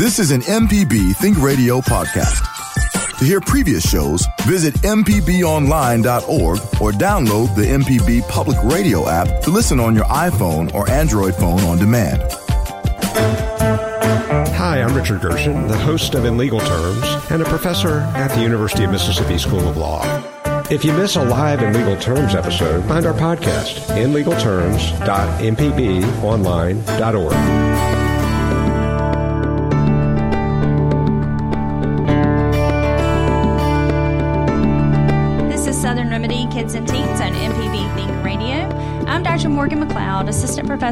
This is an MPB Think Radio podcast. To hear previous shows, visit MPBOnline.org or download the MPB Public Radio app to listen on your iPhone or Android phone on demand. Hi, I'm Richard Gershon, the host of In Legal Terms and a professor at the University of Mississippi School of Law. If you miss a live In Legal Terms episode, find our podcast, inlegalterms.mpbonline.org.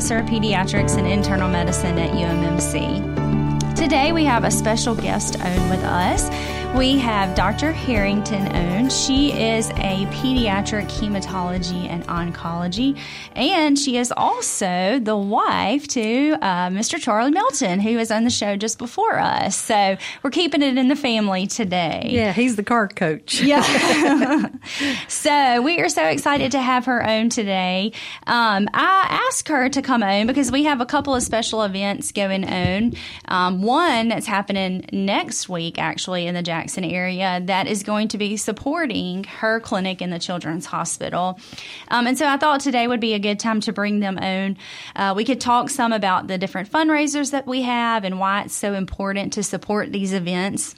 Professor of Pediatrics and Internal Medicine at UMMC. Today we have a special guest on with us. We have Dr. Herrington on. She is a pediatric hematology and oncology, and she is also the wife to uh, Mr. Charlie Melton, who was on the show just before us. So we're keeping it in the family today. Yeah, he's the car coach. Yeah. so we are so excited to have her on today. Um, I asked her to come on because we have a couple of special events going on. Um, one that's happening next week, actually, in the Jackson area, that is going to be supporting her clinic in the Children's Hospital. Um, and so I thought today would be a good time to bring them on. Uh, we could talk some about the different fundraisers that we have and why it's so important to support these events.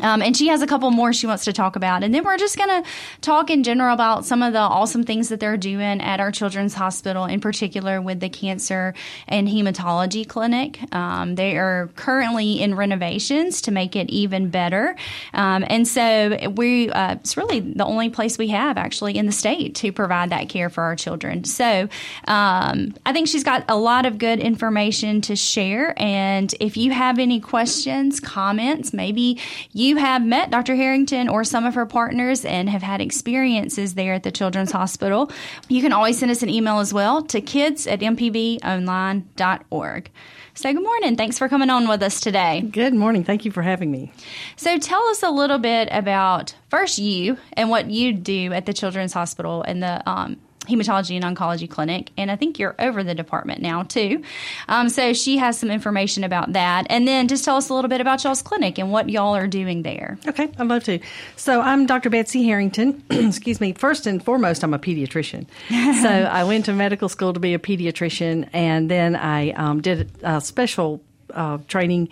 Um, and she has a couple more she wants to talk about. And then we're just going to talk in general about some of the awesome things that they're doing at our children's hospital, in particular with the cancer and hematology clinic. Um, they are currently in renovations to make it even better. Um, and so we, uh, it's really the only place we have actually in the state to provide that care for our children. So um, I think she's got a lot of good information to share. And if you have any questions, comments, maybe you you have met Dr. Herrington or some of her partners and have had experiences there at the Children's Hospital, you can always send us an email as well to kids at mpbonline.org. So, good morning. Thanks for coming on with us today. Good morning. Thank you for having me. So, tell us a little bit about first you and what you do at the Children's Hospital and the um, hematology and oncology clinic, and I think you're over the department now too. Um, so she has some information about that, and then just tell us a little bit about y'all's clinic and what y'all are doing there. Okay, I'd love to. So I'm Dr. Betsy Herrington. Excuse me. First and foremost, I'm a pediatrician. so I went to medical school to be a pediatrician, and then I um, did a special uh, training.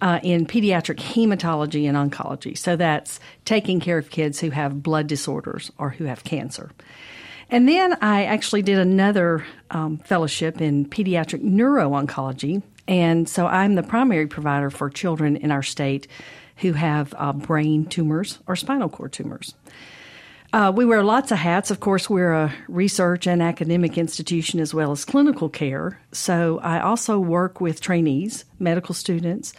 Uh, in pediatric hematology and oncology. So that's taking care of kids who have blood disorders or who have cancer. And then I actually did another um, fellowship in pediatric neuro-oncology. And so I'm the primary provider for children in our state who have uh, brain tumors or spinal cord tumors. Uh, we wear lots of hats. Of course, we're a research and academic institution as well as clinical care. So I also work with trainees, medical students,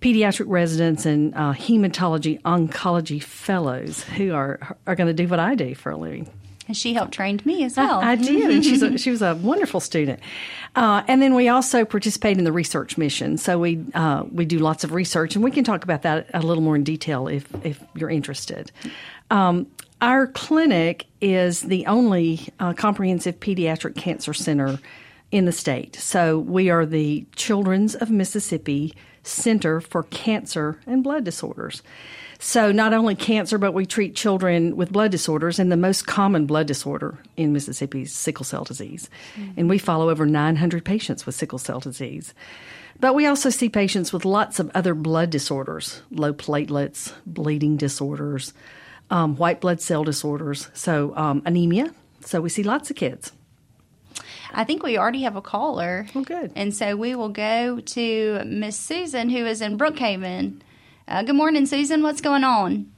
pediatric residents, and uh, hematology oncology fellows who are are going to do what I do for a living. And she helped train me as well. I, I did. and she's a, she was a wonderful student. Uh, and then we also participate in the research mission. So we uh, we do lots of research, and we can talk about that a little more in detail if if you're interested. Um, our clinic is the only uh, comprehensive pediatric cancer center in the state. So we are the Children's of Mississippi Center for Cancer and Blood Disorders. So not only cancer, but we treat children with blood disorders, and the most common blood disorder in Mississippi is sickle cell disease. Mm-hmm. And we follow over 900 patients with sickle cell disease. But we also see patients with lots of other blood disorders, low platelets, bleeding disorders, um, white blood cell disorders, so um, anemia. So we see lots of kids. I think we already have a caller. Oh, good. And so we will go to Miss Susan, who is in Brookhaven. Uh, good morning, Susan. What's going on?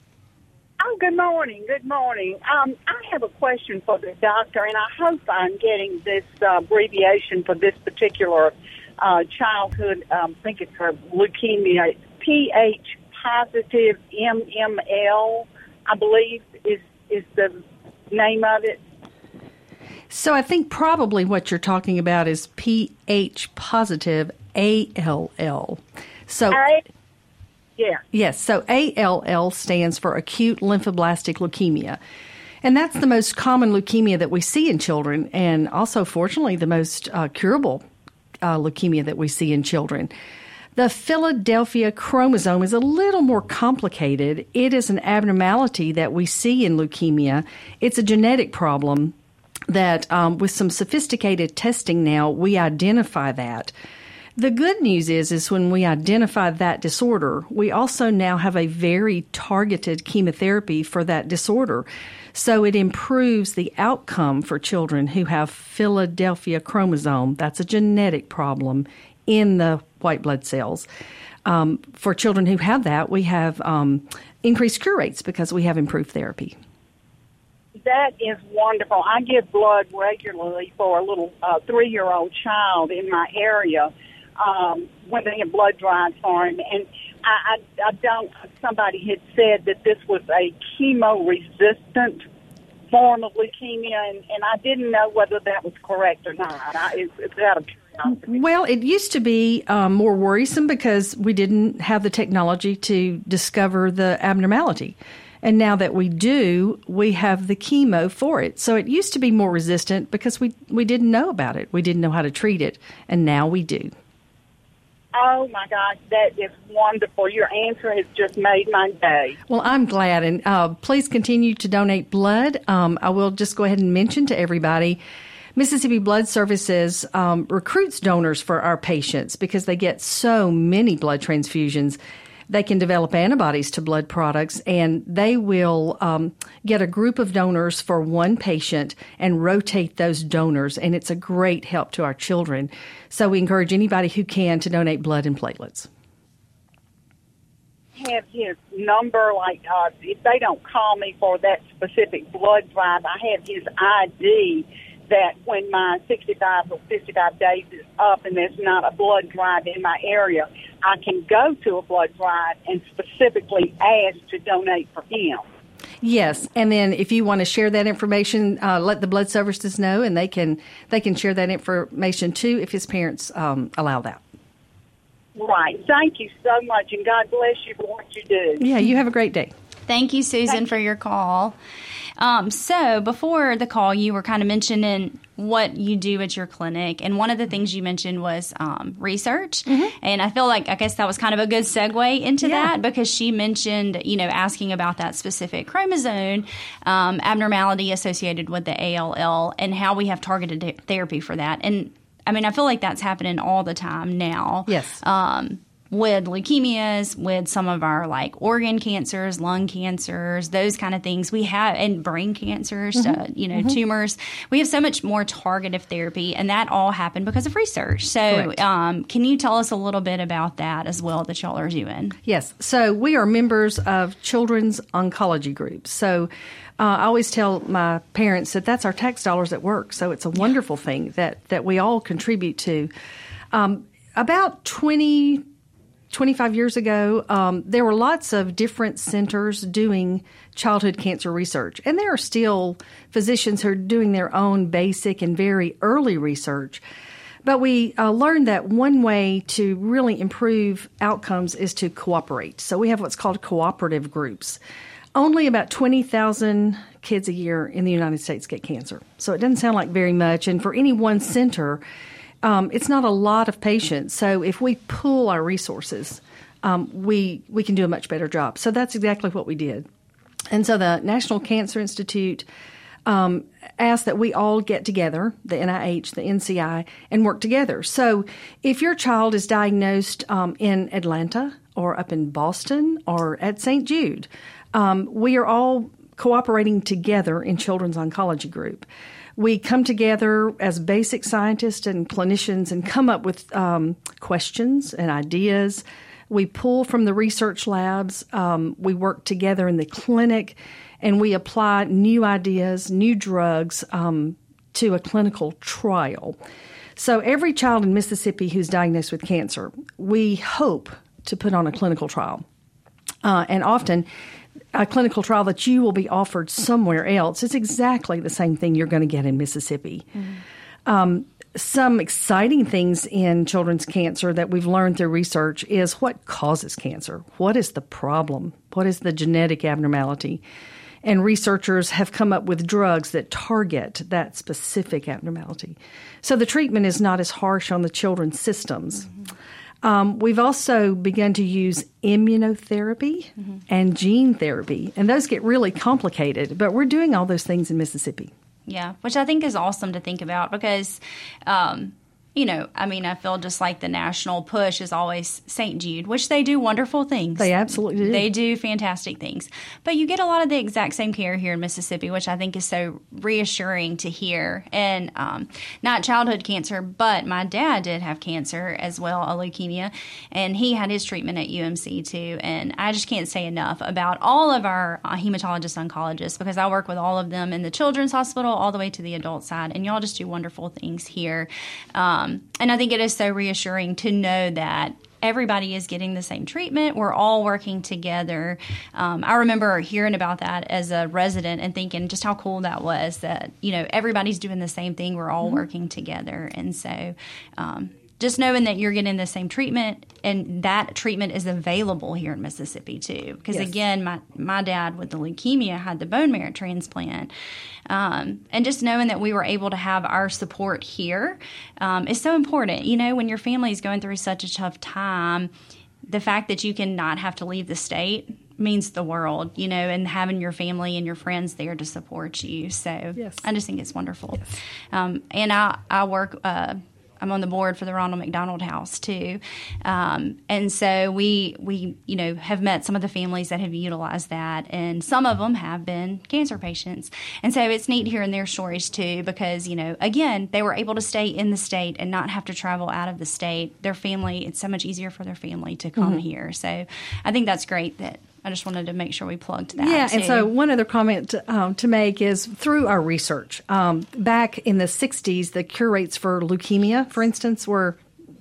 Oh, good morning. Good morning. Um, I have a question for the doctor, and I hope I'm getting this uh, abbreviation for this particular uh, childhood. Um, I think it's for leukemia. Ph positive MML, I believe is is the name of it. So I think probably what you're talking about is Ph positive ALL. So I, yeah. Yes, so ALL stands for acute lymphoblastic leukemia. And that's the most common leukemia that we see in children, and also, fortunately, the most uh, curable uh, leukemia that we see in children. The Philadelphia chromosome is a little more complicated. It is an abnormality that we see in leukemia. It's a genetic problem that, um, with some sophisticated testing now, we identify that. The good news is, is when we identify that disorder, we also now have a very targeted chemotherapy for that disorder. So it improves the outcome for children who have Philadelphia chromosome. That's a genetic problem in the white blood cells. Um, for children who have that, we have um, increased cure rates because we have improved therapy. That is wonderful. I give blood regularly for a little uh, three year old child in my area um, when they have blood dried for him. And I, I, I don't, somebody had said that this was a chemo resistant form of leukemia, and, and I didn't know whether that was correct or not. I, it's, it's out. Well, it used to be um, more worrisome because we didn't have the technology to discover the abnormality. And now that we do, we have the chemo for it. So it used to be more resistant because we, we didn't know about it. We didn't know how to treat it. And now we do. Oh my gosh, that is wonderful. Your answer has just made my day. Well, I'm glad. And uh, please continue to donate blood. Um, I will just go ahead and mention to everybody Mississippi Blood Services um, recruits donors for our patients because they get so many blood transfusions they can develop antibodies to blood products and they will um, get a group of donors for one patient and rotate those donors. And it's a great help to our children. So we encourage anybody who can to donate blood and platelets. Have his number, like uh, if they don't call me for that specific blood drive, I have his ID that when my 65 or 55 days is up and there's not a blood drive in my area, I can go to a blood drive and specifically ask to donate for him. Yes, and then if you want to share that information, uh, let the blood services know, and they can they can share that information too if his parents um, allow that. Right. Thank you so much, and God bless you for what you do. Yeah, you have a great day. Thank you, Susan, for your call. Um, so before the call, you were kind of mentioning what you do at your clinic, and one of the things you mentioned was um, research. Mm-hmm. And I feel like I guess that was kind of a good segue into yeah. that because she mentioned, you know, asking about that specific chromosome um, abnormality associated with the ALL and how we have targeted therapy for that. And I mean, I feel like that's happening all the time now. Yes. Um, with leukemias, with some of our like organ cancers, lung cancers, those kind of things. We have and brain cancers, mm-hmm. uh, you know, mm-hmm. tumors. We have so much more targeted therapy, and that all happened because of research. So, um, can you tell us a little bit about that as well that y'all are doing? Yes. So we are members of children's oncology groups. So. Uh, I always tell my parents that that's our tax dollars at work. So it's a wonderful thing that, that we all contribute to. Um, about 20 25 years ago, um, there were lots of different centers doing childhood cancer research. And there are still physicians who are doing their own basic and very early research. But we uh, learned that one way to really improve outcomes is to cooperate. So we have what's called cooperative groups. Only about 20,000 kids a year in the United States get cancer. So it doesn't sound like very much. And for any one center, um, it's not a lot of patients. So if we pool our resources, um, we we can do a much better job. So that's exactly what we did. And so the National Cancer Institute um, asked that we all get together, the NIH, the NCI, and work together. So if your child is diagnosed um, in Atlanta or up in Boston or at St. Jude, um, we are all cooperating together in Children's Oncology Group we come together as basic scientists and clinicians and come up with um, questions and ideas. We pull from the research labs. Um, we work together in the clinic, and we apply new ideas, new drugs um, to a clinical trial. So every child in Mississippi who's diagnosed with cancer, we hope to put on a clinical trial. Uh, and often, a clinical trial that you will be offered somewhere else is exactly the same thing you're going to get in Mississippi. Mm-hmm. Um, some exciting things in children's cancer that we've learned through research is what causes cancer? What is the problem? What is the genetic abnormality? And researchers have come up with drugs that target that specific abnormality. So the treatment is not as harsh on the children's systems. Mm-hmm. Um, we've also begun to use immunotherapy mm-hmm. and gene therapy, and those get really complicated, but we're doing all those things in Mississippi. Yeah, which I think is awesome to think about because um, you know, I mean, I feel just like the national push is always St. Jude, which they do wonderful things. They absolutely do. They do fantastic things. But you get a lot of the exact same care here in Mississippi, which I think is so reassuring to hear. And um, not childhood cancer, but my dad did have cancer as well, a leukemia, and he had his treatment at UMC too. And I just can't say enough about all of our uh, hematologist oncologists because I work with all of them in the children's hospital all the way to the adult side, and y'all just do wonderful things here. Um, um, and I think it is so reassuring to know that everybody is getting the same treatment. We're all working together. Um, I remember hearing about that as a resident and thinking just how cool that was that, you know, everybody's doing the same thing. We're all mm-hmm. working together. And so, um, just knowing that you're getting the same treatment and that treatment is available here in Mississippi too. Because yes. again, my my dad with the leukemia had the bone marrow transplant, um, and just knowing that we were able to have our support here um, is so important. You know, when your family is going through such a tough time, the fact that you can not have to leave the state means the world, you know, and having your family and your friends there to support you. So yes. I just think it's wonderful. Yes. Um, and I, I work uh, I'm on the board for the Ronald McDonald House too, um, and so we we you know have met some of the families that have utilized that, and some of them have been cancer patients, and so it's neat hearing their stories too because you know again they were able to stay in the state and not have to travel out of the state. Their family it's so much easier for their family to come mm-hmm. here, so I think that's great that I just wanted to make sure we plugged that. Yeah, too. and so one other comment to, um, to make is through our research, um, back in the 60s, the cure rates for leukemia, for instance, were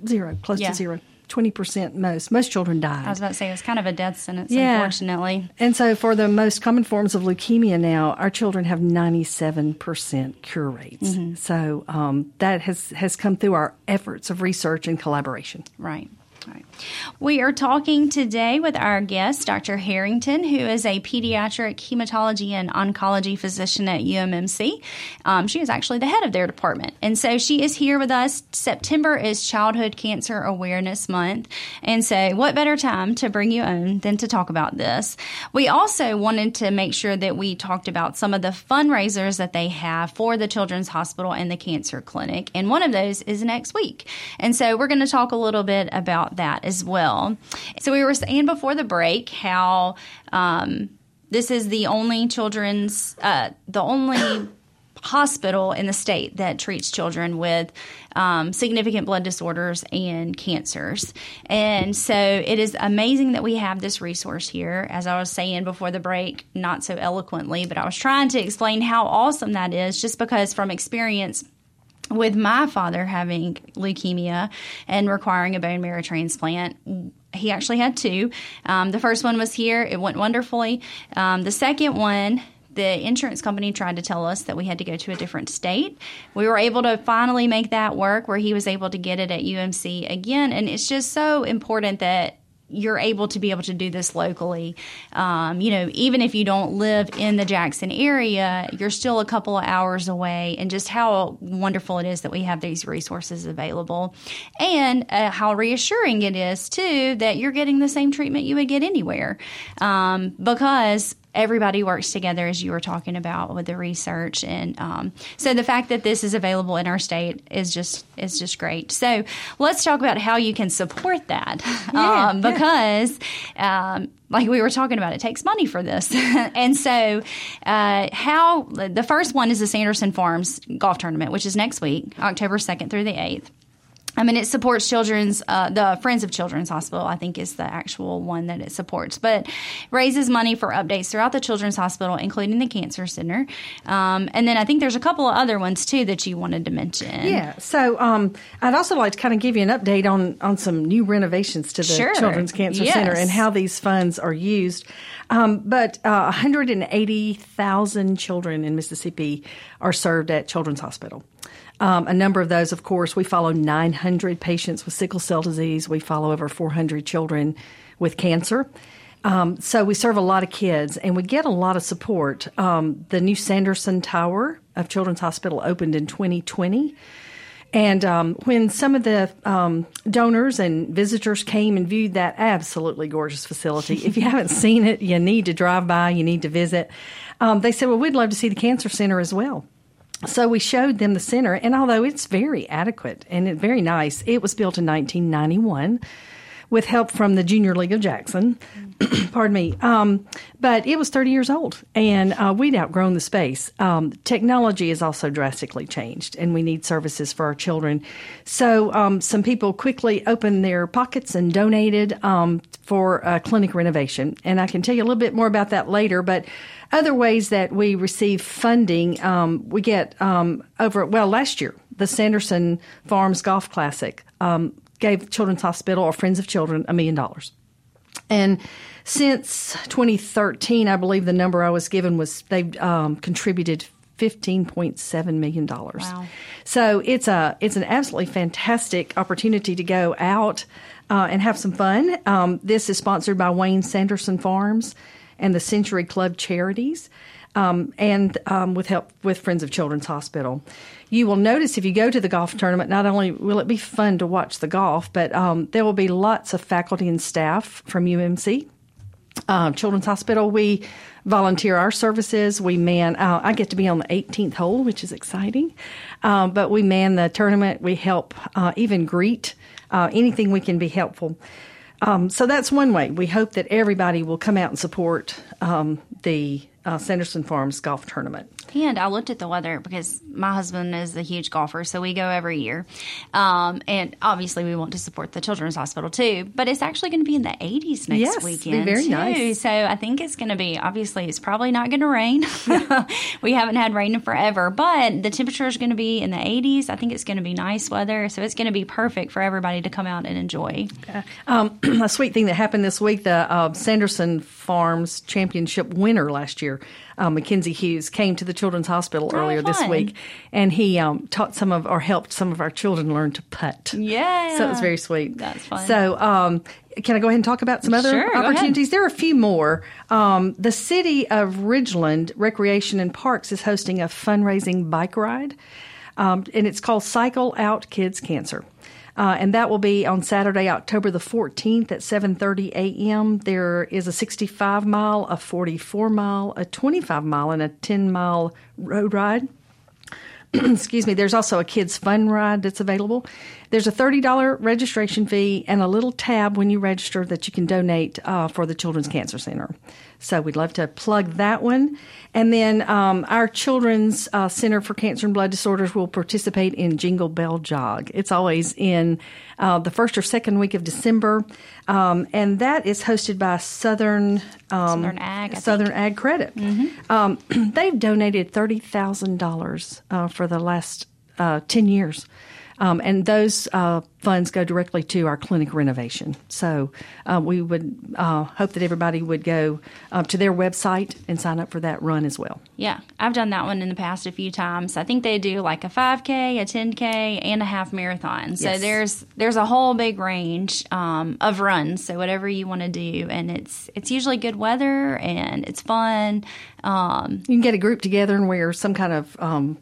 zero, close yeah. to zero. 20% most. Most children died. I was about to say it's kind of a death sentence, yeah. unfortunately. And so, for the most common forms of leukemia now, our children have 97% cure rates. Mm-hmm. So, um, that has, has come through our efforts of research and collaboration. Right. We are talking today with our guest, Dr. Herrington, who is a pediatric hematology and oncology physician at UMMC. Um, she is actually the head of their department. And so she is here with us. September is Childhood Cancer Awareness Month. And so, what better time to bring you on than to talk about this? We also wanted to make sure that we talked about some of the fundraisers that they have for the Children's Hospital and the Cancer Clinic. And one of those is next week. And so, we're going to talk a little bit about that as well. So we were saying before the break how um, this is the only children's, uh, the only hospital in the state that treats children with um, significant blood disorders and cancers. And so it is amazing that we have this resource here. As I was saying before the break, not so eloquently, but I was trying to explain how awesome that is just because from experience, with my father having leukemia and requiring a bone marrow transplant, he actually had two. Um, the first one was here, it went wonderfully. Um, the second one, the insurance company tried to tell us that we had to go to a different state. We were able to finally make that work where he was able to get it at UMC again. And it's just so important that you're able to be able to do this locally. Um, you know, even if you don't live in the Jackson area, you're still a couple of hours away, and just how wonderful it is that we have these resources available, and uh, how reassuring it is too that you're getting the same treatment you would get anywhere, um, because everybody works together as you were talking about with the research. And um, so the fact that this is available in our state is just is just great. So let's talk about how you can support that. Yeah, um, because yeah. um, like we were talking about it takes money for this. And so uh, how the first one is the sanderson farms golf tournament which is next week october 2nd through the 8th I mean, it supports children's, uh, the Friends of Children's Hospital, I think is the actual one that it supports, but raises money for updates throughout the Children's Hospital, including the Cancer Center. Um, and then I think there's a couple of other ones too that you wanted to mention. Yeah. So um, I'd also like to kind of give you an update on, on some new renovations to the Sure. Children's Cancer Yes. Center and how these funds are used. Um, but uh, 180,000 children in Mississippi are served at Children's Hospital. Um, a number of those, of course, we follow 900 patients with sickle cell disease. We follow over 400 children with cancer. Um, so we serve a lot of kids and we get a lot of support. Um, the new Sanderson Tower of Children's Hospital opened in 2020. And um, when some of the um, donors and visitors came and viewed that absolutely gorgeous facility, if you haven't seen it, you need to drive by, you need to visit. Um, they said, Well, we'd love to see the Cancer Center as well. So we showed them the center, and although it's very adequate and very nice, it was built in 1991 with help from the Junior League of Jackson. Pardon me. Um, but it was 30 years old, and uh, we'd outgrown the space. Um, technology has also drastically changed, and we need services for our children. So um, some people quickly opened their pockets and donated um, for clinic renovation. And I can tell you a little bit more about that later, but other ways that we receive funding, um, we get um, over, well, last year, the Sanderson Farms Golf Classic um, gave Children's Hospital or Friends of Children a million dollars. And since 2013, I believe the number I was given was they've um, contributed 15.7 million dollars. Wow. So it's a it's an absolutely fantastic opportunity to go out uh, and have some fun. Um, this is sponsored by Wayne Sanderson Farms and the Century Club Charities. Um, and um, with help with Friends of Children's Hospital. You will notice if you go to the golf tournament, not only will it be fun to watch the golf, but um, there will be lots of faculty and staff from UMC uh, Children's Hospital. We volunteer our services. We man. Uh, I get to be on the 18th hole, which is exciting. Um, but we man the tournament. We help uh, even greet uh, anything we can be helpful. Um, so that's one way. We hope that everybody will come out and support um, the uh, Sanderson Farms Golf Tournament. And I looked at the weather because my husband is a huge golfer, so we go every year. Um, and obviously, we want to support the Children's Hospital too. But it's actually going to be in the 80s next Yes, be weekend. very too. nice. So I think it's going to be, obviously, it's probably not going to rain. we haven't had rain in forever, but the temperature is going to be in the 80s. I think it's going to be nice weather. So it's going to be perfect for everybody to come out and enjoy. Um, a sweet thing that happened this week: the uh, Sanderson Farms Championship winner last year, uh, Mackenzie Hughes, came to the Children's Hospital Oh, earlier this week, and he um, taught some of or helped some of our children learn to putt. Yeah. so it was very sweet. That's fun. So. Um, can I go ahead and talk about some other Sure, opportunities? There are a few more. Um, the city of Ridgeland Recreation and Parks is hosting a fundraising bike ride, um, and it's called Cycle Out Kids Cancer. Uh, and that will be on Saturday, October the 14th at 7:30 a.m. There is a 65 mile, a 44 mile, a 25 mile, and a 10 mile road ride excuse me, there's also a kids fun ride that's available. There's a $30 registration fee and a little tab when you register that you can donate uh, for the Children's Cancer Center. So we'd love to plug that one. And then um, our Children's uh, Center for Cancer and Blood Disorders will participate in Jingle Bell Jog. It's always in uh, the first or second week of December, um, and that is hosted by Southern um, Southern Ag, I Southern think. Ag Credit. Um, they've donated thirty thousand dollars uh, for the last uh, ten years, um, and those uh, funds go directly to our clinic renovation. So uh, we would uh, hope that everybody would go uh, to their website and sign up for that run as well. Yeah, I've done that one in the past a few times. I think they do like a 5K, a 10K, and a half marathon. So Yes. there's there's a whole big range um, of runs. So whatever you want to do, and it's it's usually good weather and it's fun. Um, You can get a group together and wear some kind of um,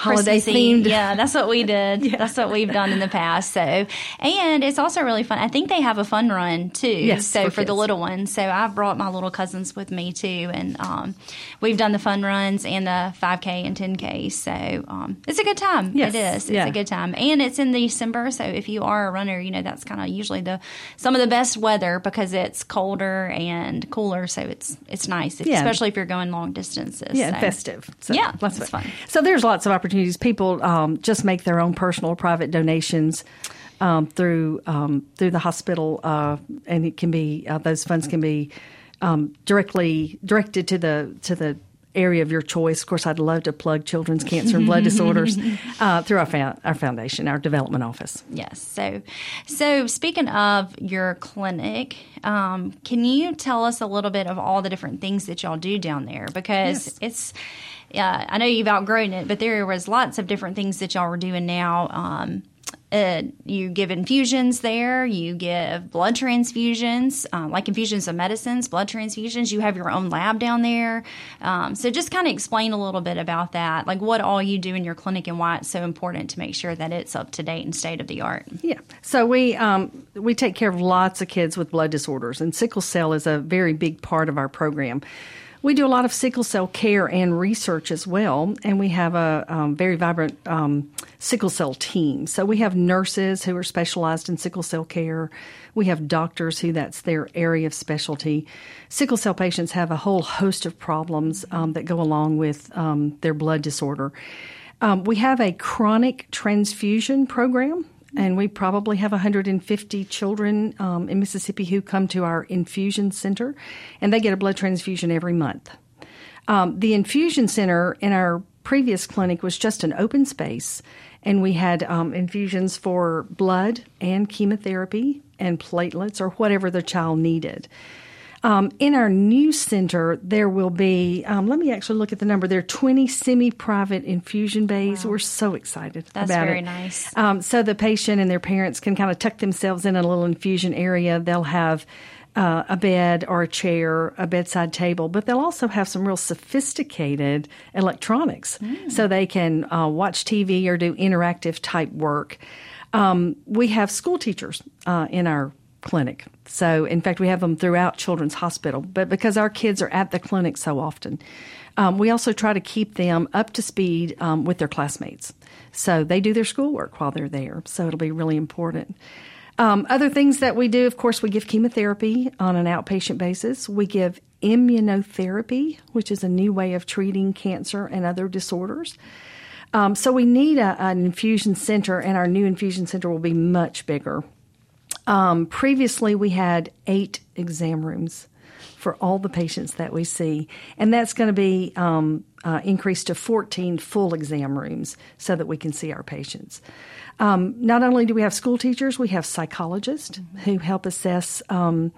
holiday themed. Yeah, that's what we did. That's what we've done in the past. So, and it's also really fun. I think they have a fun run too. Yes, so for for, the little ones. So I've brought my little cousins with me too, and um, we've done the fun runs and the 5K and 10K. So um, it's a good time. Yes, It is. It's yeah. a good time, and it's in December. So if you are a runner, you know that's kind of usually the some of the best weather because it's colder and cooler. So it's it's nice, Yeah. especially if you're going long distances. Yeah, So- festive. So Yeah, lots of fun. So there's lots of opportunities. People um, just make their own personal or private donations um, through um, through the hospital, uh, and it can be uh, those funds can be um, directly directed to the to the area of your choice. Of course, I'd love to plug Children's Cancer and Blood Disorders uh, through our, our foundation, our development office. Yes. So, so speaking of your clinic, um, can you tell us a little bit of all the different things that y'all do down there? Because yes. it's, uh, I know you've outgrown it, but there was lots of different things that y'all were doing now. Um, uh, you give infusions there. You give blood transfusions, uh, like infusions of medicines, blood transfusions. You have your own lab down there. Um, so just kind of explain a little bit about that, like what all you do in your clinic and why it's so important to make sure that it's up to date and state of the art. Yeah. So we um, we take care of lots of kids with blood disorders, and sickle cell is a very big part of our program. We do a lot of sickle cell care and research as well, and we have a um, very vibrant um, sickle cell team. So we have nurses who are specialized in sickle cell care. We have doctors who that's their area of specialty. Sickle cell patients have a whole host of problems um, that go along with um, their blood disorder. Um, we have a chronic transfusion program and we probably have 150 children um, in Mississippi who come to our infusion center, and they get a blood transfusion every month. Um, the infusion center in our previous clinic was just an open space, and we had um, infusions for blood and chemotherapy and platelets or whatever the child needed. Um, in our new center, there will be, um, let me actually look at the number. There are 20 semi private infusion bays. Wow. We're so excited That's about very nice. Um, so the patient and their parents can kind of tuck themselves in a little infusion area. They'll have uh, a bed or a chair, a bedside table, but they'll also have some real sophisticated electronics mm. so they can uh, watch TV or do interactive type work. Um, we have school teachers uh, in our clinic. So, in fact, we have them throughout Children's Hospital. But because our kids are at the clinic so often, um, we also try to keep them up to speed um, with their classmates. So they do their schoolwork while they're there. So it'll be really important. Um, other things that we do, of course, we give chemotherapy on an outpatient basis. We give immunotherapy, which is a new way of treating cancer and other disorders. Um, so we need a, an infusion center, and our new infusion center will be much bigger. Um, previously, we had eight exam rooms for all the patients that we see, and that's going to be um, uh, increased to 14 full exam rooms so that we can see our patients. Um, not only do we have school teachers, we have psychologists mm-hmm. who help assess um,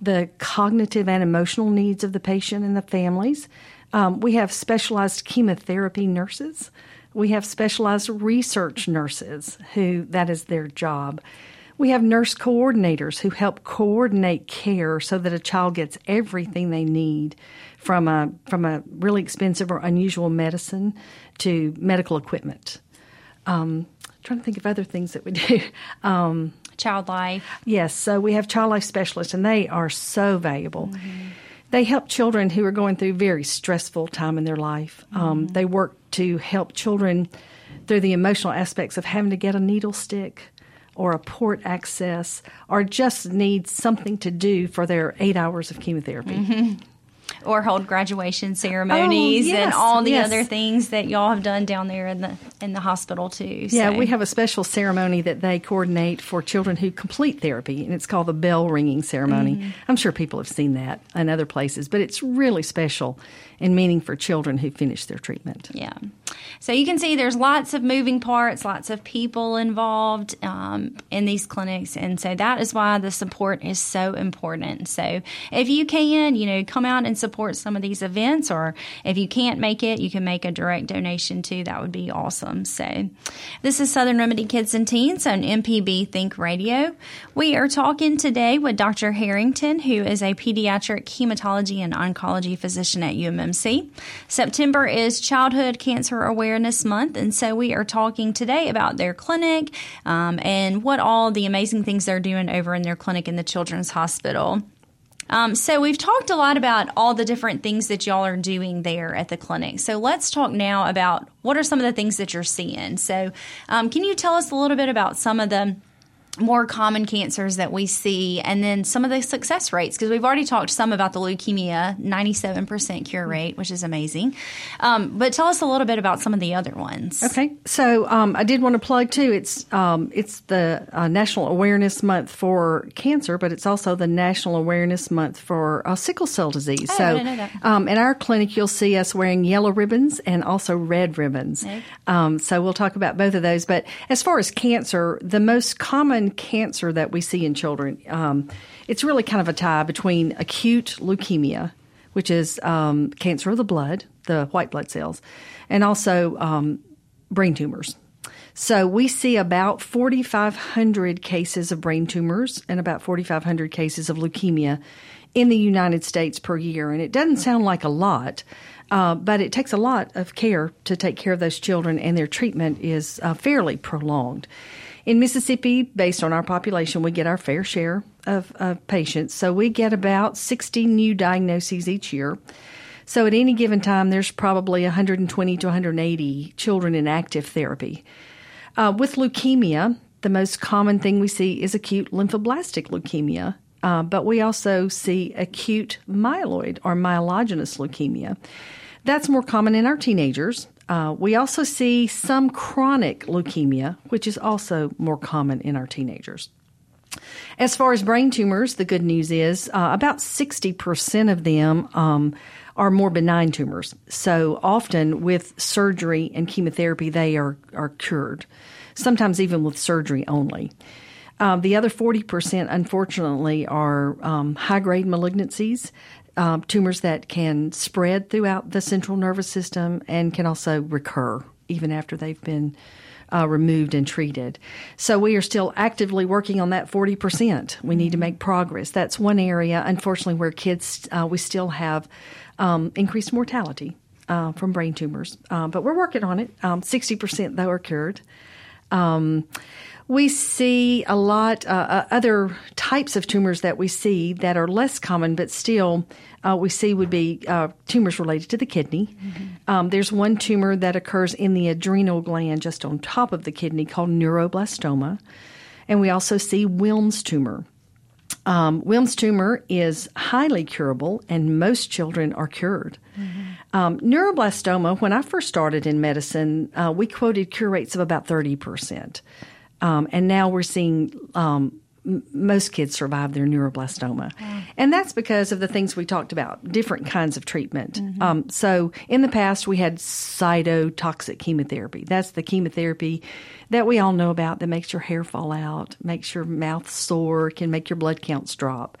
the cognitive and emotional needs of the patient and the families. Um, we have specialized chemotherapy nurses. We have specialized research nurses who that is their job. We have nurse coordinators who help coordinate care so that a child gets everything they need from a from a really expensive or unusual medicine to medical equipment. Um, trying to think of other things that we do. Um, child life. Yes, so we have child life specialists, and they are so valuable. Mm-hmm. They help children who are going through very stressful time in their life. Um, mm-hmm. Um, they work to help children through the emotional aspects of having to get a needle stick or a port access or just need something to do for their eight hours of chemotherapy. Mm-hmm. Or hold graduation ceremonies oh, yes, and all the yes. other things that y'all have done down there in the in the hospital too. So. Yeah, we have a special ceremony that they coordinate for children who complete therapy, and it's called the bell ringing ceremony. Mm-hmm. I'm sure people have seen that in other places, but it's really special and meaning for children who finish their treatment. Yeah. So you can see there's lots of moving parts, lots of people involved um, in these clinics, and so that is why the support is so important. So if you can, you know, come out and support some of these events, or if you can't make it, you can make a direct donation too. That would be awesome. So this is Southern Remedy Kids and Teens on MPB Think Radio. We are talking today with Dr. Herrington, who is a pediatric hematology and oncology physician at UMMC. September is Childhood Cancer Awareness Month, and so we are talking today about their clinic um, and what all the amazing things they're doing over in their clinic in the Children's Hospital. Um, so we've talked a lot about all the different things that y'all are doing there at the clinic. So let's talk now about what are some of the things that you're seeing. So um, can you tell us a little bit about some of the more common cancers that we see and then some of the success rates because we've already talked some about the leukemia 97% cure rate which is amazing. Um, but tell us a little bit about some of the other ones. Okay. So um, i did want to plug too it's um, it's the uh, national awareness month for cancer but it's also the national awareness month for uh, sickle cell disease. Oh, so didn't know that. um, in our clinic you'll see us wearing yellow ribbons and also red ribbons. Okay. um, so we'll talk about both of those. But as far as cancer the most common cancer that we see in children um, it's really kind of a tie between acute leukemia which is um, cancer of the blood the white blood cells and also um, brain tumors so we see about 4,500 cases of brain tumors and about 4,500 cases of leukemia in the United States per year. And it doesn't sound like a lot, uh, but it takes a lot of care to take care of those children, and their treatment is uh, fairly prolonged. In Mississippi, based on our population, we get our fair share of, of patients. So we get about 60 new diagnoses each year. So at any given time, there's probably 120 to 180 children in active therapy. Uh, with leukemia, the most common thing we see is acute lymphoblastic leukemia, uh, but we also see acute myeloid or myelogenous leukemia. That's more common in our teenagers. Uh, we also see some chronic leukemia, which is also more common in our teenagers. As far as brain tumors, the good news is uh, about 60% of them um, are more benign tumors. So often with surgery and chemotherapy, they are, are cured, sometimes even with surgery only. Um, the other 40%, unfortunately, are um, high grade malignancies, um, tumors that can spread throughout the central nervous system and can also recur even after they've been uh, removed and treated. So we are still actively working on that 40%. We need to make progress. That's one area, unfortunately, where kids, uh, we still have um, increased mortality uh, from brain tumors. Uh, but we're working on it. Um, 60% though are cured. Um, we see a lot uh, uh, other types of tumors that we see that are less common, but still uh, we see would be uh, tumors related to the kidney. Um, there's one tumor that occurs in the adrenal gland just on top of the kidney called neuroblastoma, and we also see Wilms tumor. Um, Wilms tumor is highly curable, and most children are cured. Um, neuroblastoma, when I first started in medicine, uh, we quoted cure rates of about 30%. Um, and now we're seeing um, m- most kids survive their neuroblastoma. And that's because of the things we talked about, different kinds of treatment. Um, so in the past, we had cytotoxic chemotherapy. That's the chemotherapy that we all know about that makes your hair fall out, makes your mouth sore, can make your blood counts drop.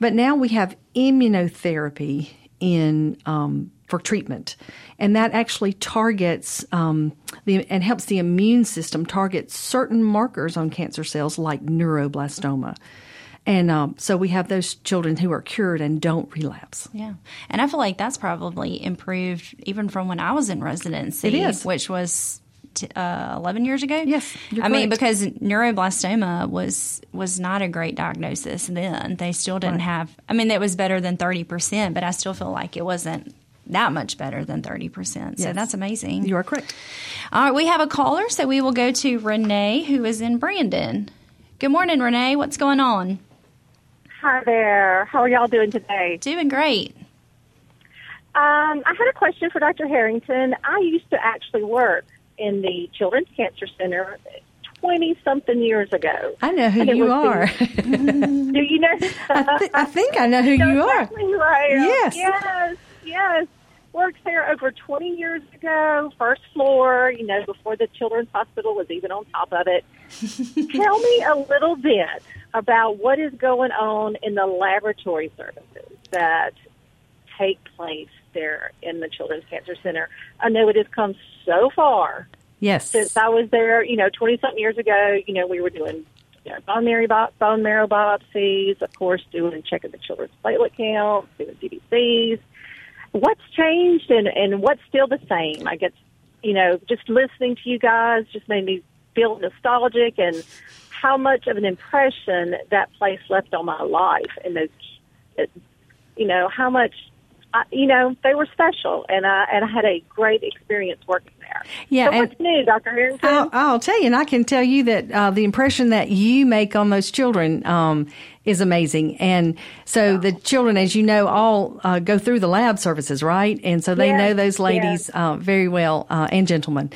But now we have immunotherapy in um, for treatment, and that actually targets um, the and helps the immune system target certain markers on cancer cells like neuroblastoma. And um, so we have those children who are cured and don't relapse. Yeah. And I feel like that's probably improved even from when I was in residency, It is. which was t- uh, 11 years ago. Yes, I mean, because neuroblastoma was was not a great diagnosis then. They still didn't have, I mean, it was better than 30%, but I still feel like it wasn't that much better than 30%. So Yes. that's amazing. You are correct. All right, we have a caller, so we will go to Renee, who is in Brandon. Good morning, Renee. What's going on? Hi there. How are y'all doing today? Doing great. Um, I had a question for Dr. Herrington. I used to actually work in the Children's Cancer Center 20 something years ago. I know who you are. the- Do you know? I, thi- I think I know who you are. Exactly right. Yes. Yes. Yes. Worked there over 20 years ago, first floor, you know, before the Children's Hospital was even on top of it. Tell me a little bit about what is going on in the laboratory services that take place there in the Children's Cancer Center. I know it has come so far Yes. since I was there, you know, 20 something years ago, you know, we were doing you know, bone, marrow bone marrow biopsies, of course, doing checking the children's platelet count, doing CBCs. What's changed and, and what's still the same? I guess, you know, just listening to you guys just made me feel nostalgic and how much of an impression that place left on my life and those, you know, how much I, you know, they were special, and I and I had a great experience working there. Yeah, So what's new, Dr. Herrington? I'll, I'll tell you, and I can tell you that uh, the impression that you make on those children um, is amazing. And so the children, as you know, all uh, go through the lab services, right? And so they Yes, know those yes. ladies uh, very well uh, and gentlemen.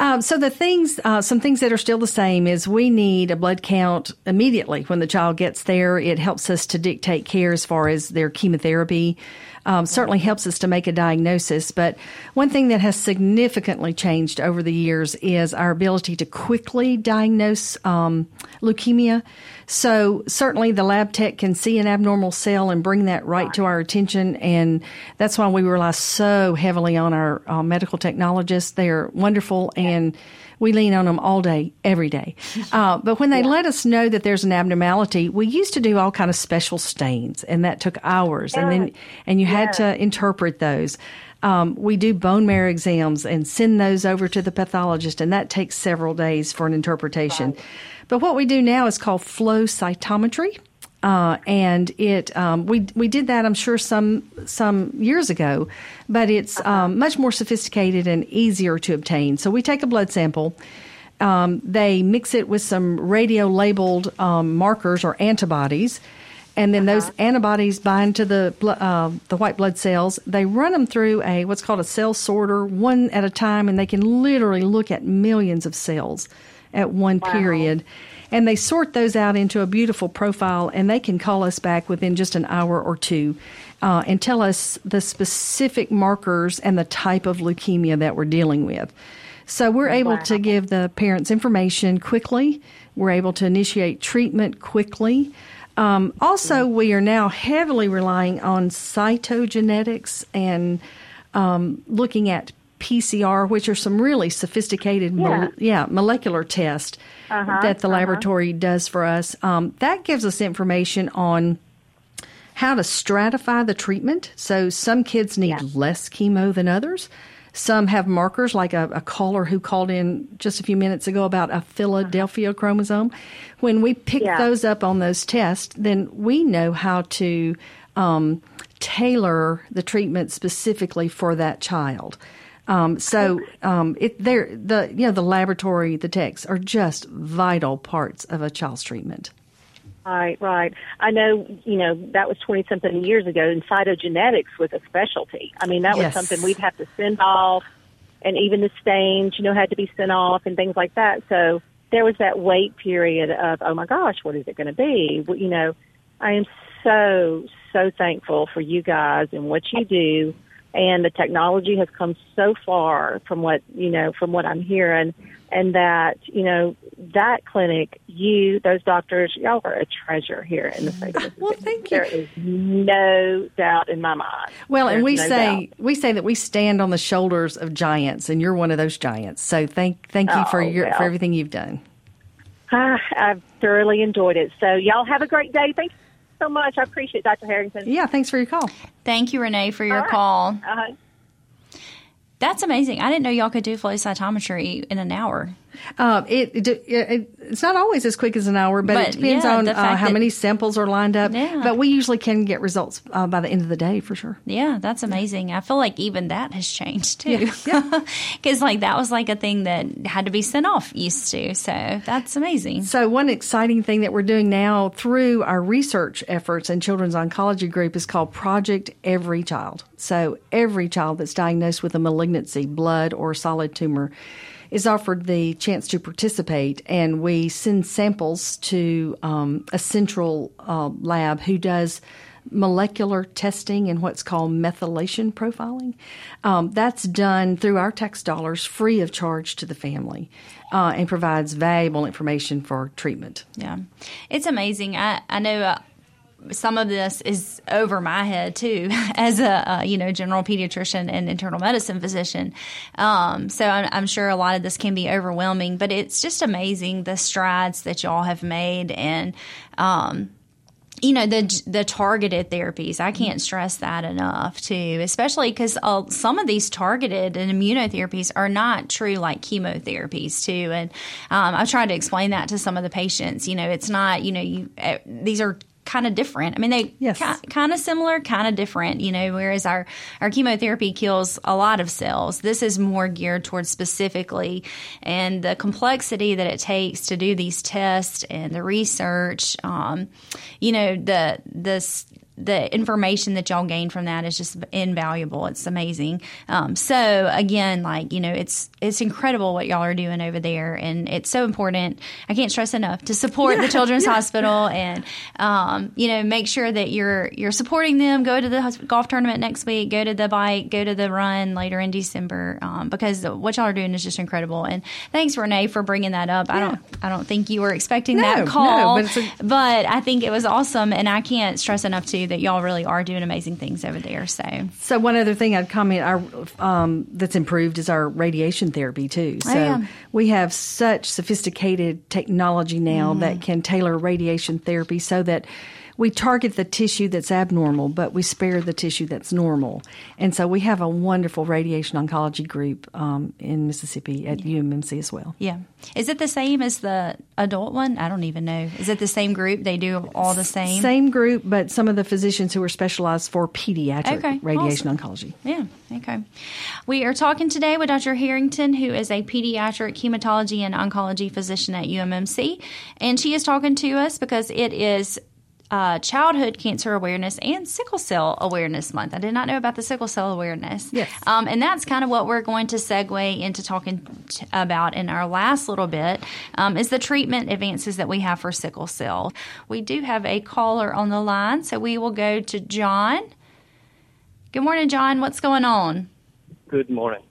Um, so the things, uh, some things that are still the same is we need a blood count immediately when the child gets there. It helps us to dictate care as far as their chemotherapy um, certainly helps us to make a diagnosis. But one thing that has significantly changed over the years is our ability to quickly diagnose um, leukemia. So certainly the lab tech can see an abnormal cell and bring that right to our attention, and that's why we rely so heavily on our uh, medical technologists. They're wonderful and we lean on them all day, every day. Uh, but when they let us know that there's an abnormality, we used to do all kind of special stains, and that took hours, and then and you had to interpret those. Um, we do bone marrow exams and send those over to the pathologist, and that takes several days for an interpretation. But what we do now is called flow cytometry. Uh, and it um, we we did that I'm sure some some years ago, but it's um, much more sophisticated and easier to obtain. So we take a blood sample, um, they mix it with some radio labeled um, markers or antibodies, and then those antibodies bind to the uh, the white blood cells. They run them through a what's called a cell sorter, one at a time, and they can literally look at millions of cells at one period. And they sort those out into a beautiful profile, and they can call us back within just an hour or two uh, and tell us the specific markers and the type of leukemia that we're dealing with. So we're able to give the parents information quickly. We're able to initiate treatment quickly. Um, also, we are now heavily relying on cytogenetics and um, looking at PCR, which are some really sophisticated, mol- yeah, molecular tests that the laboratory does for us. Um, that gives us information on how to stratify the treatment. So some kids need less chemo than others. Some have markers, like a, a caller who called in just a few minutes ago about a Philadelphia chromosome. When we pick Yeah. those up on those tests, then we know how to um, tailor the treatment specifically for that child. Um, so um, it there the you know the laboratory the techs are just vital parts of a child's treatment. Right, right. I know, you know, that was 20 something years ago, and cytogenetics was a specialty. I mean, that was Yes. something we'd have to send off, and even the stains, you know, had to be sent off and things like that. So there was that wait period of, oh my gosh, what is it going to be? You know, I am so, so thankful for you guys and what you do. And the technology has come so far from what, you know, from what I'm hearing. And that, you know, that clinic, you, those doctors, y'all are a treasure here in the state of. Well, thank you. There is no doubt in my mind. Well, and we no say doubt. we say that we stand on the shoulders of giants, and you're one of those giants. So thank thank you for Oh, your well. for everything you've done. Ah, I've thoroughly enjoyed it. So y'all have a great day. Thank you so much. I appreciate Dr. Herrington. Yeah, thanks for your call. Thank you, Renee, for your All right. call. Uh-huh. That's amazing. I didn't know y'all could do flow cytometry in an hour. Uh, it, it, it it's not always as quick as an hour, but, But, it depends yeah, on uh, how that- many samples are lined up. Yeah. But we usually can get results uh, by the end of the day for sure. Yeah, that's amazing. I feel like even that has changed too. Yeah, Because like that was like a thing that had to be sent off used to. So that's amazing. So, one exciting thing that we're doing now through our research efforts and children's oncology group is called Project Every Child. So, every child that's diagnosed with a malignancy, blood or solid tumor, is offered the chance to participate, and we send samples to um, a central uh, lab who does molecular testing and what's called methylation profiling. Um, that's done through our tax dollars, free of charge to the family, uh, and provides valuable information for treatment. Yeah, it's amazing. I I know. Uh, some of this is over my head too, as a you know general pediatrician and internal medicine physician. Um, so I'm, I'm sure a lot of this can be overwhelming, but it's just amazing the strides that y'all have made and. Um, you know the the targeted therapies. I can't stress that enough too, especially because uh, some of these targeted and immunotherapies are not true like chemotherapies too. And um, I've tried to explain that to some of the patients. You know, it's not. You know, you uh, these are kind of different. I mean, they Yes. ki- kind of similar, kind of different, you know, whereas our, our chemotherapy kills a lot of cells. This is more geared towards specifically and the complexity that it takes to do these tests and the research, um, you know, the, the, the information that y'all gain from that is just invaluable. It's amazing. Um, so again, like you know, it's it's incredible what y'all are doing over there, and it's so important. I can't stress enough to support the Children's Hospital, and um, you know, make sure that you're you're supporting them. Go to the golf tournament next week. Go to the bike. Go to the run later in December, um, because what y'all are doing is just incredible. And thanks, Renee, for bringing that up. I don't I don't think you were expecting No, that no, call, but a- but I think it was awesome, and I can't stress enough too that y'all really are doing amazing things over there. So So one other thing I'd comment our um, that's improved is our radiation therapy too. So Oh, yeah. we have such sophisticated technology now Mm. that can tailor radiation therapy so that we target the tissue that's abnormal, but we spare the tissue that's normal. And so we have a wonderful radiation oncology group um, in Mississippi at UMMC as well. yeah, is it the same as the adult one? I don't even know. Is it the same group? They do all the same. Same group, but some of the physicians who are specialized for pediatric Okay, radiation awesome. oncology. Yeah, okay. We are talking today with Dr. Herrington, who is a pediatric hematology and oncology physician at UMMC. And she is talking to us because it is uh, Childhood Cancer Awareness and Sickle Cell Awareness Month. I did not know about the sickle cell awareness. Yes. Um, and that's kind of what we're going to segue into talking t- about in our last little bit um, is the treatment advances that we have for sickle cell. We do have a caller on the line, so we will go to John. Good morning, John. What's going on? Good morning.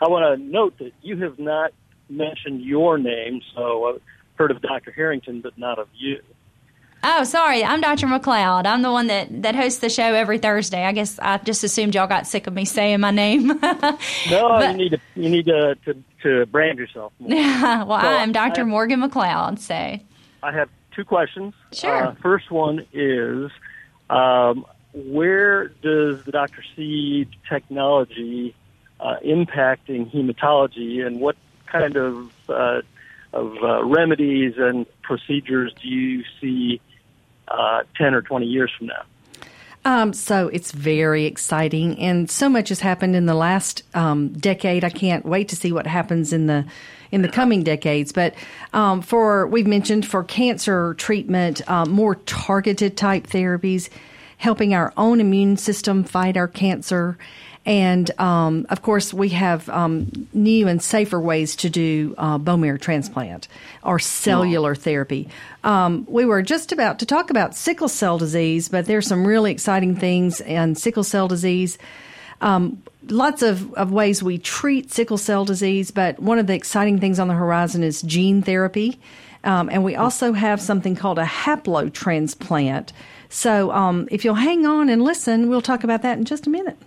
I want to note that you have not mentioned your name, so I've heard of Dr. Herrington, but not of you. Oh, sorry. I'm Dr. McLeod. I'm the one that, that hosts the show every Thursday. I guess I just assumed y'all got sick of me saying my name. No, But- you need to you need to to, to brand yourself. More. well, I'm I Dr. have- Morgan McLeod, so. I have two questions. Sure. Uh, first one is, um, where does the Dr. see technology uh, impacting hematology, and what kind of uh, of uh, remedies and procedures do you see uh, ten or twenty years from now? Um, so it's very exciting, and so much has happened in the last um, decade. I can't wait to see what happens in the in the coming decades. But um, for we've mentioned for cancer treatment, um, more targeted type therapies, helping our own immune system fight our cancer. And um, of course, we have um, new and safer ways to do uh, bone marrow transplant or cellular therapy. Um, we were just about to talk about sickle cell disease, but there's some really exciting things in sickle cell disease. Um, lots of, of ways we treat sickle cell disease, but one of the exciting things on the horizon is gene therapy. Um, and we also have something called a haplotransplant. So um, if you'll hang on and listen, we'll talk about that in just a minute.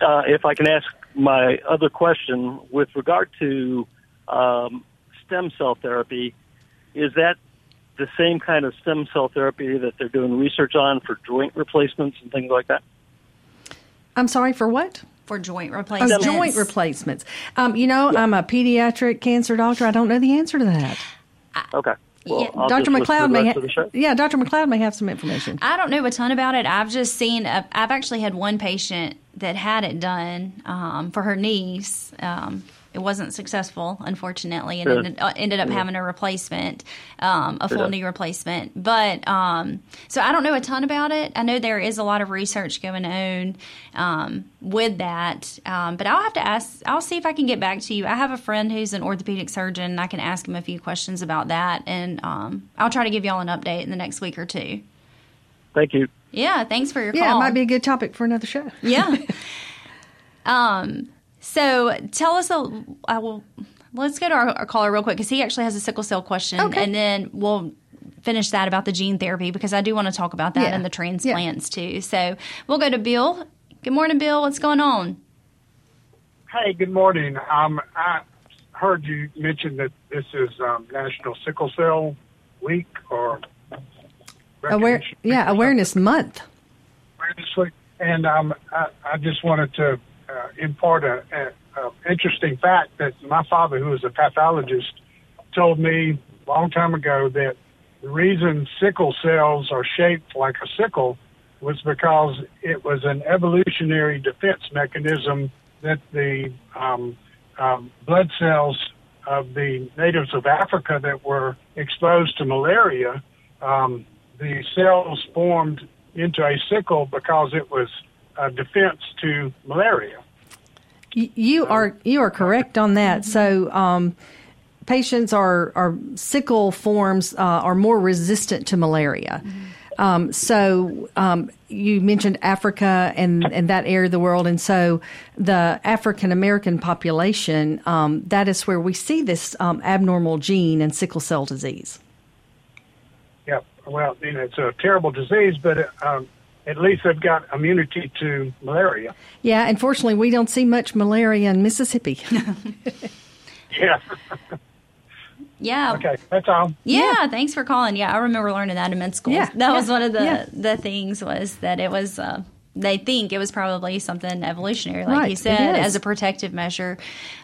Uh, if I can ask my other question with regard to um, stem cell therapy, is that the same kind of stem cell therapy that they're doing research on for joint replacements and things like that? I'm sorry, for what? For joint Oh, replacements. joint replacements. Um, you know, I'm a pediatric cancer doctor. I don't know the answer to that. Okay. Well, Yeah, Dr. just McLeod may, rest ha- of the show. yeah, Dr. McLeod may have some information. I don't know a ton about it. I've just seen, uh, I've actually had one patient that had it done um, for her niece. Um, it wasn't successful, unfortunately, and Sure. ended, uh, ended up having a replacement, um, a full Sure. knee replacement. But um, so I don't know a ton about it. I know there is a lot of research going on um, with that. Um, but I'll have to ask. I'll see if I can get back to you. I have a friend who's an orthopedic surgeon. And I can ask him a few questions about that, and um, I'll try to give y'all an update in the next week or two. Thank you. Yeah, thanks for your Yeah, call. it might be a good topic for another show. Yeah. um. So tell us a. I will. Let's go to our, our caller real quick because he actually has a sickle cell question, Okay. and then we'll finish that about the gene therapy because I do want to talk about that Yeah. and the transplants too. So we'll go to Bill. Good morning, Bill. What's going on? Hey, good morning. Um, I heard you mention that this is um, National Sickle Cell Week or Aware, yeah, awareness month. awareness. And um, I, I just wanted to uh, impart a, a, a interesting fact that my father, who was a pathologist, told me a long time ago that the reason sickle cells are shaped like a sickle was because it was an evolutionary defense mechanism that the um, um, blood cells of the natives of Africa that were exposed to malaria, um, the cells formed into a sickle because it was a defense to malaria. You are you are correct on that. So um, patients are are sickle forms uh, are more resistant to malaria. Um, so um, you mentioned Africa and, and that area of the world, and so the African American population um, that is where we see this um, abnormal gene in sickle cell disease. Yeah, well, you know, it's a terrible disease, but um, at least they've got immunity to malaria. Yeah, unfortunately, we don't see much malaria in Mississippi. Yeah. Yeah. okay, that's all. Yeah, thanks for calling. Yeah, I remember learning that in med school. Yeah, that was one of the yeah. the things was that it was. Uh, they think it was probably something evolutionary, like Right, you said, as a protective measure,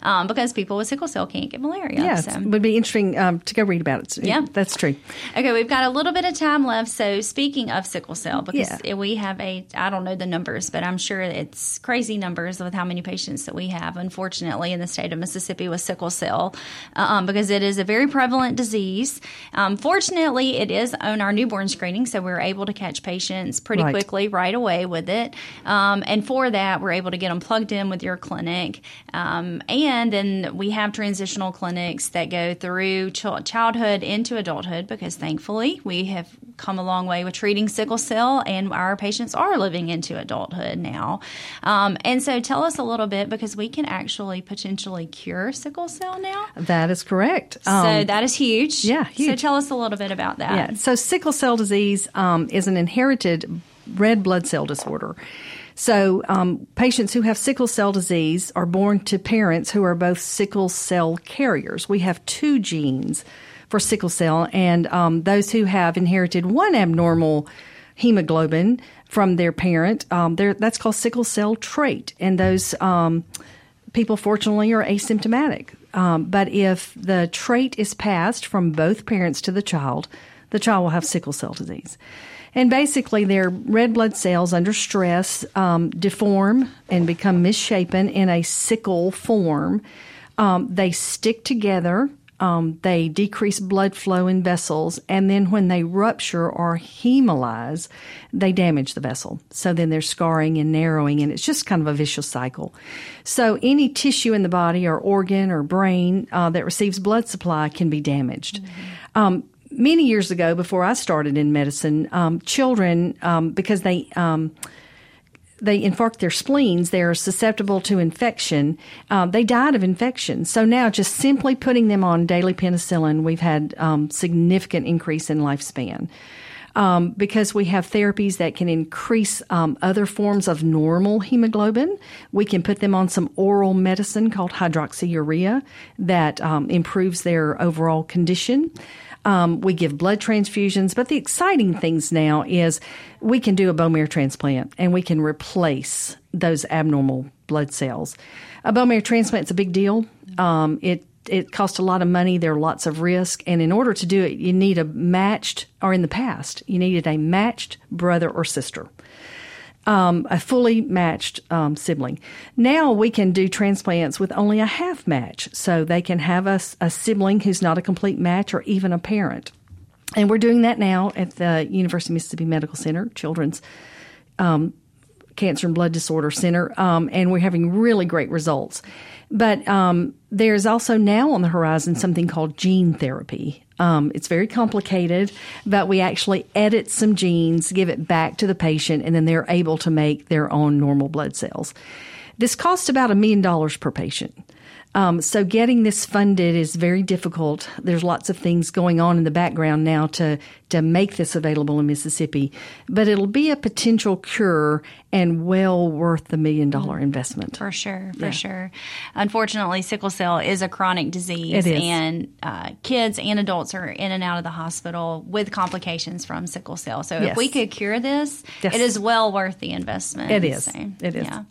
um, because people with sickle cell can't get malaria. Yeah, so. it would be interesting um, to go read about it. Yeah. that's true. Okay, we've got a little bit of time left. So, speaking of sickle cell, because Yeah. we have a, I don't know the numbers, but I'm sure it's crazy numbers with how many patients that we have, unfortunately, in the state of Mississippi with sickle cell, um, because it is a very prevalent disease. Um, fortunately, it is on our newborn screening, so we're able to catch patients pretty Right. quickly right away with it. Um, and for that, we're able to get them plugged in with your clinic. Um, and then we have transitional clinics that go through ch- childhood into adulthood because thankfully we have come a long way with treating sickle cell and our patients are living into adulthood now. Um, and so tell us a little bit because we can actually potentially cure sickle cell now. That is correct. so Um, that is huge. yeah, So tell us a little bit about that. Yeah. So sickle cell disease um, is an inherited red blood cell disorder. So um, patients who have sickle cell disease are born to parents who are both sickle cell carriers. We have two genes for sickle cell, and um, those who have inherited one abnormal hemoglobin from their parent, um, that's called sickle cell trait, and those. Um, people fortunately are asymptomatic. Um, but if the trait is passed from both parents to the child, the child will have sickle cell disease. And basically, their red blood cells under stress um, deform and become misshapen in a sickle form. Um, they stick together. Um, they decrease blood flow in vessels, and then when they rupture or hemolyze, they damage the vessel. So then there's scarring and narrowing, and it's just kind of a vicious cycle. So any tissue in the body or organ or brain uh, that receives blood supply can be damaged. Um, many years ago, before I started in medicine, um, children, um, because they um, they infarct their spleens, they're susceptible to infection. Um, they died of infection. So now, just simply putting them on daily penicillin, we've had um, significant increase in lifespan. Um, because we have therapies that can increase um, other forms of normal hemoglobin. We can put them on some oral medicine called hydroxyurea that um, improves their overall condition. Um, we give blood transfusions, but the exciting things now is we can do a bone marrow transplant and we can replace those abnormal blood cells. A bone marrow transplant is a big deal. Um, it it costs a lot of money. There are lots of risk, and in order to do it, you need a matched, or in the past, you needed a matched brother or sister um, a fully matched um, sibling. Now we can do transplants with only a half match, so they can have a sibling who's not a complete match or even a parent. And we're doing that now at the University of Mississippi Medical Center, Children's um, Cancer and Blood Disorder Center, um, and we're having really great results. But um, there's also now on the horizon something called gene therapy. Um, it's very complicated, but we actually edit some genes, give it back to the patient, and then they're able to make their own normal blood cells. This costs about a million dollars per patient. Um, so getting this funded is very difficult. There's lots of things going on in the background now to to make this available in Mississippi, but it'll be a potential cure and well worth the million dollar investment. For sure, for Yeah. sure. Unfortunately, sickle cell is a chronic disease, It is. and uh, kids and adults are in and out of the hospital with complications from sickle cell. So, if we could cure this, Yes. it is well worth the investment. It is. So, It is. Yeah.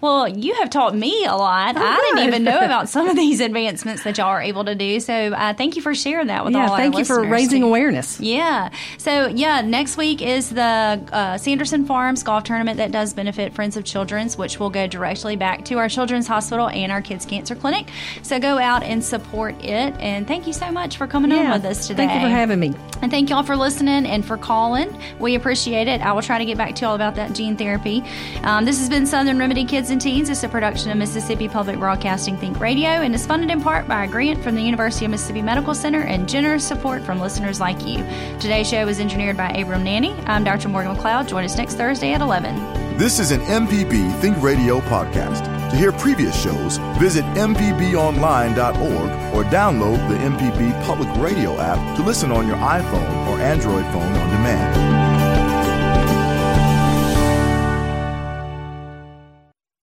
Well, you have taught me a lot. Oh, I didn't even know about some of these advancements that y'all are able to do. So uh, thank you for sharing that with yeah, all thank you for raising too. awareness. Yeah. So, yeah, next week is the uh, Sanderson Farms Golf Tournament that does benefit Friends of Children's, which will go directly back to our Children's Hospital and our Kids Cancer Clinic. So go out and support it. And thank you so much for coming on with us today. Thank you for having me. And thank y'all for listening and for calling. We appreciate it. I will try to get back to y'all about that gene therapy. Um, this has been Southern Remedy Kids and Teens. It's a production of Mississippi Public Broadcasting Think Radio and is funded in part by a grant from the University of Mississippi Medical Center and generous support from listeners like you. Today's show was engineered by Abram Nanny. I'm Dr. Morgan McLeod. Join us next Thursday at 11. This is an MPB Think Radio podcast. To hear previous shows, visit MPBOnline.org or download the MPB Public Radio app to listen on your iPhone or Android phone on demand.